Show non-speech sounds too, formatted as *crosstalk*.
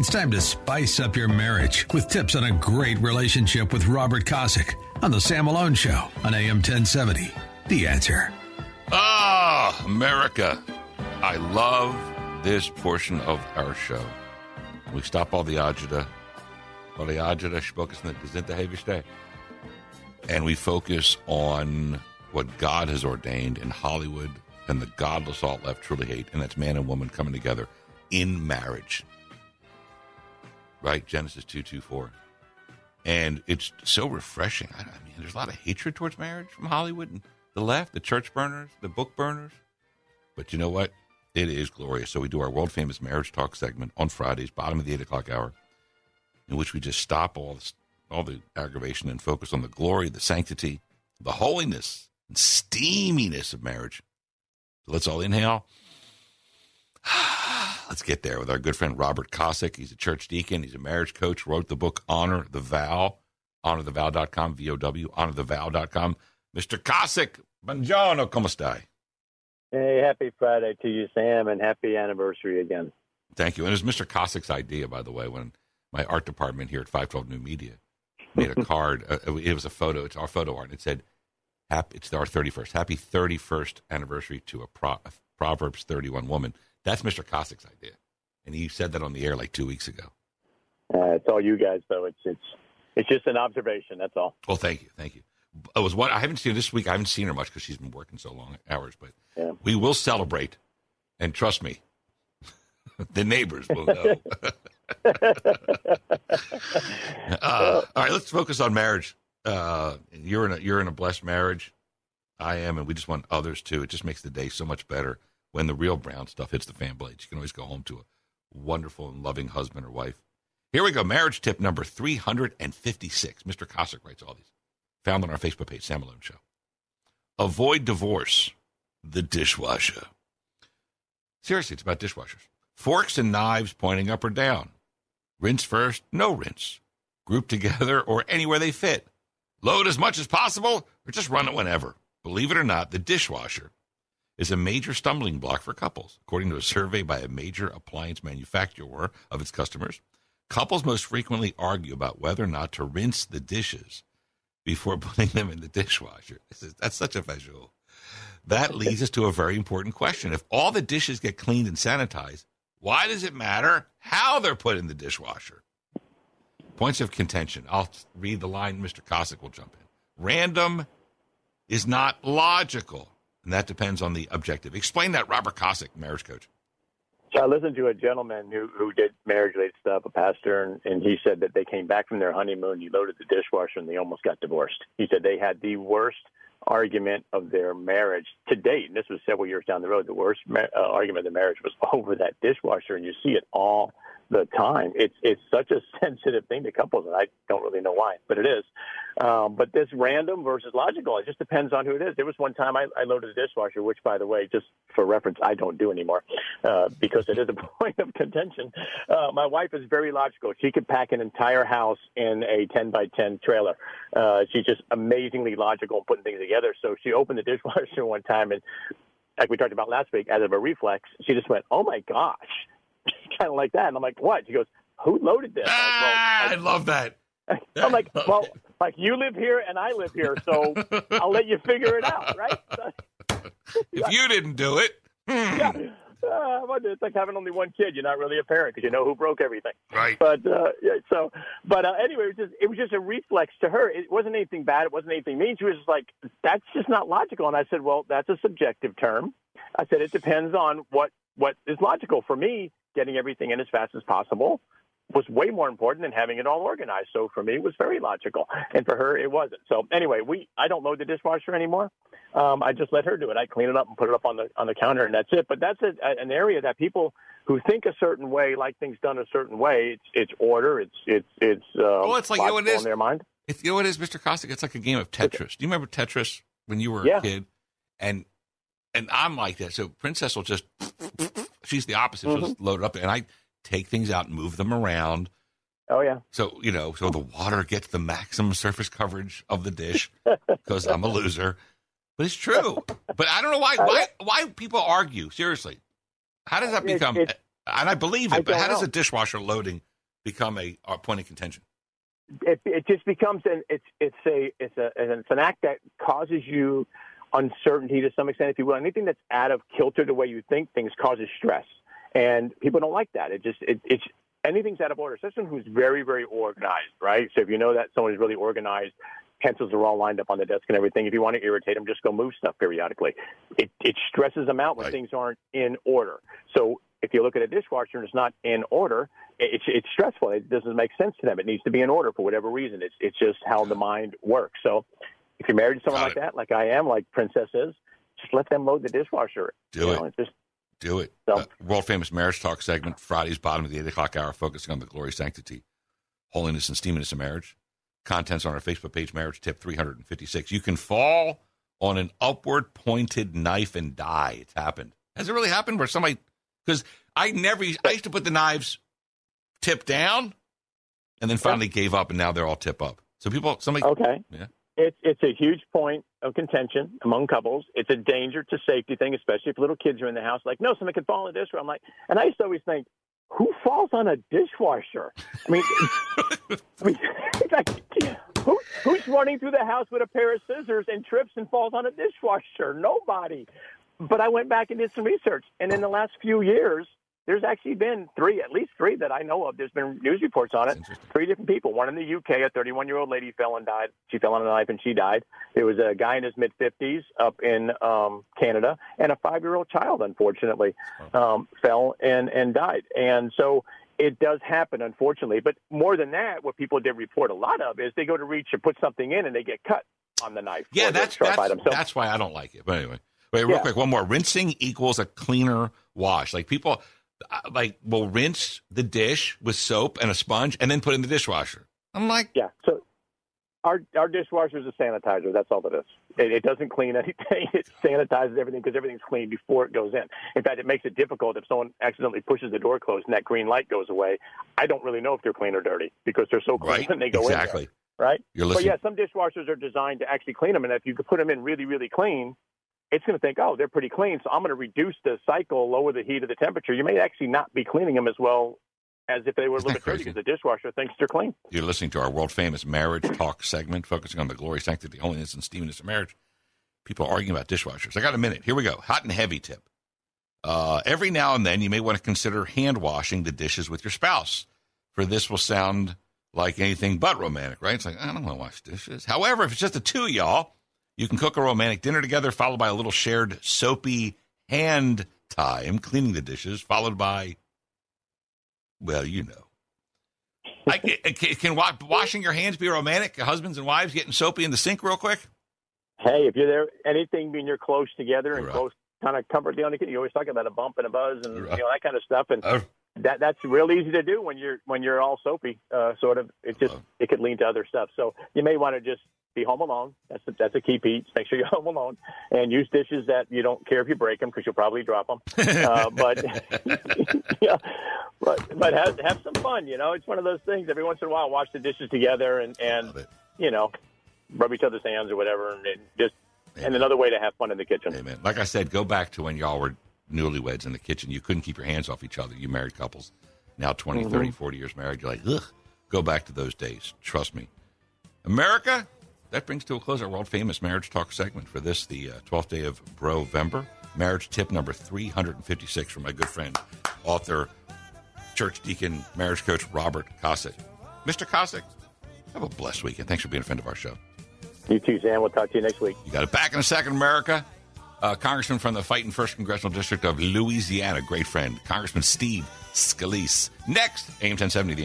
It's time to spice up your marriage with tips on a great relationship with Robert Kosick on The Sam Malone Show on AM 1070. The answer. Ah, America. I love this portion of our show. We stop all the agita. All the agita gesinte Haviste. And we focus on what God has ordained in Hollywood and the godless alt left truly hate, and that's man and woman coming together in marriage. Right? Genesis 2 2 4. And it's so refreshing. I mean, there's a lot of hatred towards marriage from Hollywood and the left, the church burners, the book burners. But you know what? It is glorious. So we do our world famous marriage talk segment on Fridays, bottom of the eight o'clock hour, in which we just stop all this, all the aggravation and focus on the glory, the sanctity, the holiness, and steaminess of marriage. So let's all inhale. *sighs* Ah. Let's get there with our good friend Robert Kosick. He's a church deacon. He's a marriage coach. Wrote the book Honor the Vow, honorthevow.com, V-O-W, honorthevow.com. Mr. Kosick, buongiorno, come stai? Hey, happy Friday to you, Sam, and happy anniversary again. Thank you. And it was Mr. Kosick's idea, by the way, when my art department here at 512 New Media made a *laughs* card. uh, it was a photo. It's our photo art. And it said, happy, it's our 31st. Happy 31st anniversary to a, Pro, Proverbs 31 woman. That's Mr. Kosick's idea. And he said that on the air like two weeks ago. Uh, it's all you guys, though. It's, it's, it's just an observation. That's all. Well, thank you. Thank you. It was what I haven't seen this week. I haven't seen her much because she's been working so long hours, but Yeah. we will celebrate. And trust me, *laughs* the neighbors will know. *laughs* *laughs* uh, all right, let's focus on marriage. Uh, you're in a you're in a blessed marriage. I am, and we just want others too. It just makes the day so much better when the real brown stuff hits the fan blades. You can always go home to a wonderful and loving husband or wife. Here we go. Marriage tip number 356. Mr. Kosick writes all these. Found on our Facebook page, Sam Malone Show. Avoid divorce. The dishwasher. Seriously, it's about dishwashers. Forks and knives pointing up or down. Rinse first, no rinse. Group together *laughs* or anywhere they fit. Load as much as possible or just run it whenever. Believe it or not, the dishwasher is a major stumbling block for couples. According to a survey by a major appliance manufacturer of its customers, couples most frequently argue about whether or not to rinse the dishes before *laughs* putting them in the dishwasher. This is, that's such a visual. That *laughs* leads us to a very important question. If all the dishes get cleaned and sanitized, why does it matter how they're put in the dishwasher? Points of contention. I'll read the line. Mr. Kosick will jump in. Random is not logical, and that depends on the objective. Explain that, Robert Kosick, marriage coach. So I listened to a gentleman who, who did marriage related stuff, a pastor, and, and he said that they came back from their honeymoon. He loaded the dishwasher and they almost got divorced. He said they had the worst argument of their marriage to date. And this was several years down the road. The worst ma- uh, argument of the marriage was *laughs* over that dishwasher. And you see it all the time. It's it's such a *laughs* sensitive thing to couples, and I don't really know why, but it is. Um, but this random versus logical, it just depends on who it is. There was one time I, I loaded a dishwasher, which, by the way, just for reference, I don't do anymore uh, because it is a *laughs* point of contention. Uh, my wife is very logical. She could pack an entire house in a 10 by 10 trailer. Uh, she's just amazingly logical in putting things together. So she opened the *laughs* dishwasher one time, and like we talked about last week, out of a reflex, she just went, "Oh my gosh." *laughs* kind of like that. And I'm like, what? She goes, who loaded this? Ah, I I love that. *laughs* I'm like, well, like you live here and I live here, so *laughs* I'll let you figure it out, right? If you didn't do it, hmm, yeah. Uh, it's like having only one kid. You're not really a parent because you know who broke everything. right. But uh, yeah, so, but uh, anyway, it was just it was just a reflex to her. It wasn't anything bad. It wasn't anything mean. She was just like, "That's just not logical." And I said, "Well, that's a subjective term." I said, "It depends on what what is logical for me. Getting everything in as fast as possible was way more important than having it all organized. So for me, it was very logical, and for her, it wasn't. So anyway, we I don't load the dishwasher anymore. Um, I just let her do it. I clean it up and put it up on the on the counter, and that's it. But that's a, an area that people who think a certain way, like things done a certain way, it's it's order, it's it's it's uh, Well, it's like, you know what it in their mind. If you know what it is, Mr. Kosick, it's like a game of Tetris. Do you remember Tetris when you were Yeah. a kid? And and I'm like that. So Princess will just she's the opposite. She'll Mm-hmm. just load it up, and I take things out and move them around. Oh yeah, So you know, so the water gets the maximum surface coverage of the dish *laughs* because I'm a loser. But it's true. But I don't know why why why people argue. Seriously, how does that become? it- and I believe it, I but how don't does a dishwasher loading become a, a point of contention? It, it just becomes an it's it's a it's a it's an act that causes you uncertainty to some extent, if you will. Anything that's out of kilter the way you think things causes stress, and people don't like that. It just it, it's anything's out of order. So someone who's very very organized, right? So if you know that someone is really organized, pencils are all lined up on the desk and everything. If you want to irritate them, just go move stuff periodically. It, it stresses them out when Right. things aren't in order. So if you look at a dishwasher and it's not in order, it's it's stressful. It doesn't make sense to them. It needs to be in order for whatever reason. It's it's just how the mind works. So you're married to someone Got like it. that, like I am, like Princess is, just let them load the dishwasher. Do you it. know, just Do it. So- Uh, world famous marriage talk segment, Fridays, bottom of the 8 o'clock hour, focusing on the glory, sanctity, holiness, and steaminess of marriage. Contents on our Facebook page, Marriage Tip 356. You can fall on an upward pointed knife and die. It's happened. Has it really happened where somebody, because I never, I used to put the knives tip down and then finally gave up and now they're all tip up. So people, somebody, okay. Yeah. It's it's a huge point of contention among couples. It's a danger to safety thing, especially if little kids are in the house. Like, no, somebody could fall in the dishwasher. I'm like, and I used to always think, who falls on a dishwasher? I mean, *laughs* I mean, *laughs* like, who, who's running through the house with a pair of scissors and trips and falls on a dishwasher? Nobody. But I went back and did some research, and in the last few years, there's actually been three, at least three that I know of. There's been news reports on it. Three different people. One in the UK, a 31 year old lady fell and died. She fell on a knife and she died. There was a guy in his mid 50s up in um, Canada, and a five year old child, unfortunately, um, fell and, and died. And so it does happen, unfortunately. But more than that, what people did report a lot of is they go to reach and put something in and they get cut on the knife. Yeah, that's that's. So that's why I don't like it. But anyway, wait, real Yeah. quick, one more. Rinsing equals a cleaner wash. Like people, like will rinse the dish with soap and a sponge and then put it in the dishwasher. I'm like, Yeah. So our our dishwasher is a sanitizer. That's all it is. It, it doesn't clean *laughs* anything. It sanitizes everything because everything's clean before it goes in. In fact, it makes it difficult if someone accidentally pushes the door closed and that green light goes away. I don't really know if they're clean or dirty because they're so clean right? *laughs* when they go exactly. in there, right? You're listening. But yeah, some dishwashers are designed to actually clean them, and if you could put them in really, really clean, it's going to think, oh, they're pretty clean, so I'm going to reduce the cycle, lower the heat of the temperature. You may actually not be cleaning them as well as if they were a little bit dirty because the dishwasher thinks they're clean. You're listening to our world famous marriage talk segment, focusing on the glory, sanctity, holiness, and steaminess of marriage. People are arguing about dishwashers. I got a minute. Here we go. Hot and heavy tip. Uh, every now and then, you may want to consider hand washing the dishes with your spouse. For this will sound like anything but romantic, right? It's like, I don't want to wash dishes. However, if it's just the two of y'all, you can cook a romantic dinner together, followed by a little shared soapy hand time, cleaning the dishes, followed by, well, you know. I, *laughs* can, can washing your hands be romantic? Husbands and wives getting soapy in the sink real quick? Hey, if you're there, anything being you're close together and Right. close kind of comfort the only you always talk about a bump and a buzz and Right. you know that kind of stuff, and Uh, that that's real easy to do when you're when you're all soapy. Uh, sort of, it just Uh-huh. it could lead to other stuff. So you may want to just be home alone. That's a, that's a key, piece. Make sure you're *laughs* home alone and use dishes that you don't care if you break them because you'll probably drop them. Uh, *laughs* but *laughs* yeah, but but have have some fun. You know, it's one of those things. Every once in a while, wash the dishes together and and you know, rub each other's hands or whatever, and, and just and another way to have fun in the kitchen. Amen. Like I said, go back to when y'all were newlyweds in the kitchen. You couldn't keep your hands off each other. You married couples. Now 20, 30, 40 years married. You're like, ugh. Go back to those days. Trust me. America, that brings to a close our world famous marriage talk segment for this, the uh, 12th day of November. Marriage tip number 356 from my good friend, author, church deacon, marriage coach, Robert Kosick. Mr. Kosick, have a blessed weekend. Thanks for being a friend of our show. You too, Sam. We'll talk to you next week. You got it back in a second, America. Uh, Congressman from the fighting First Congressional District of Louisiana, great friend, Congressman Steve Scalise. Next, AM 1070. The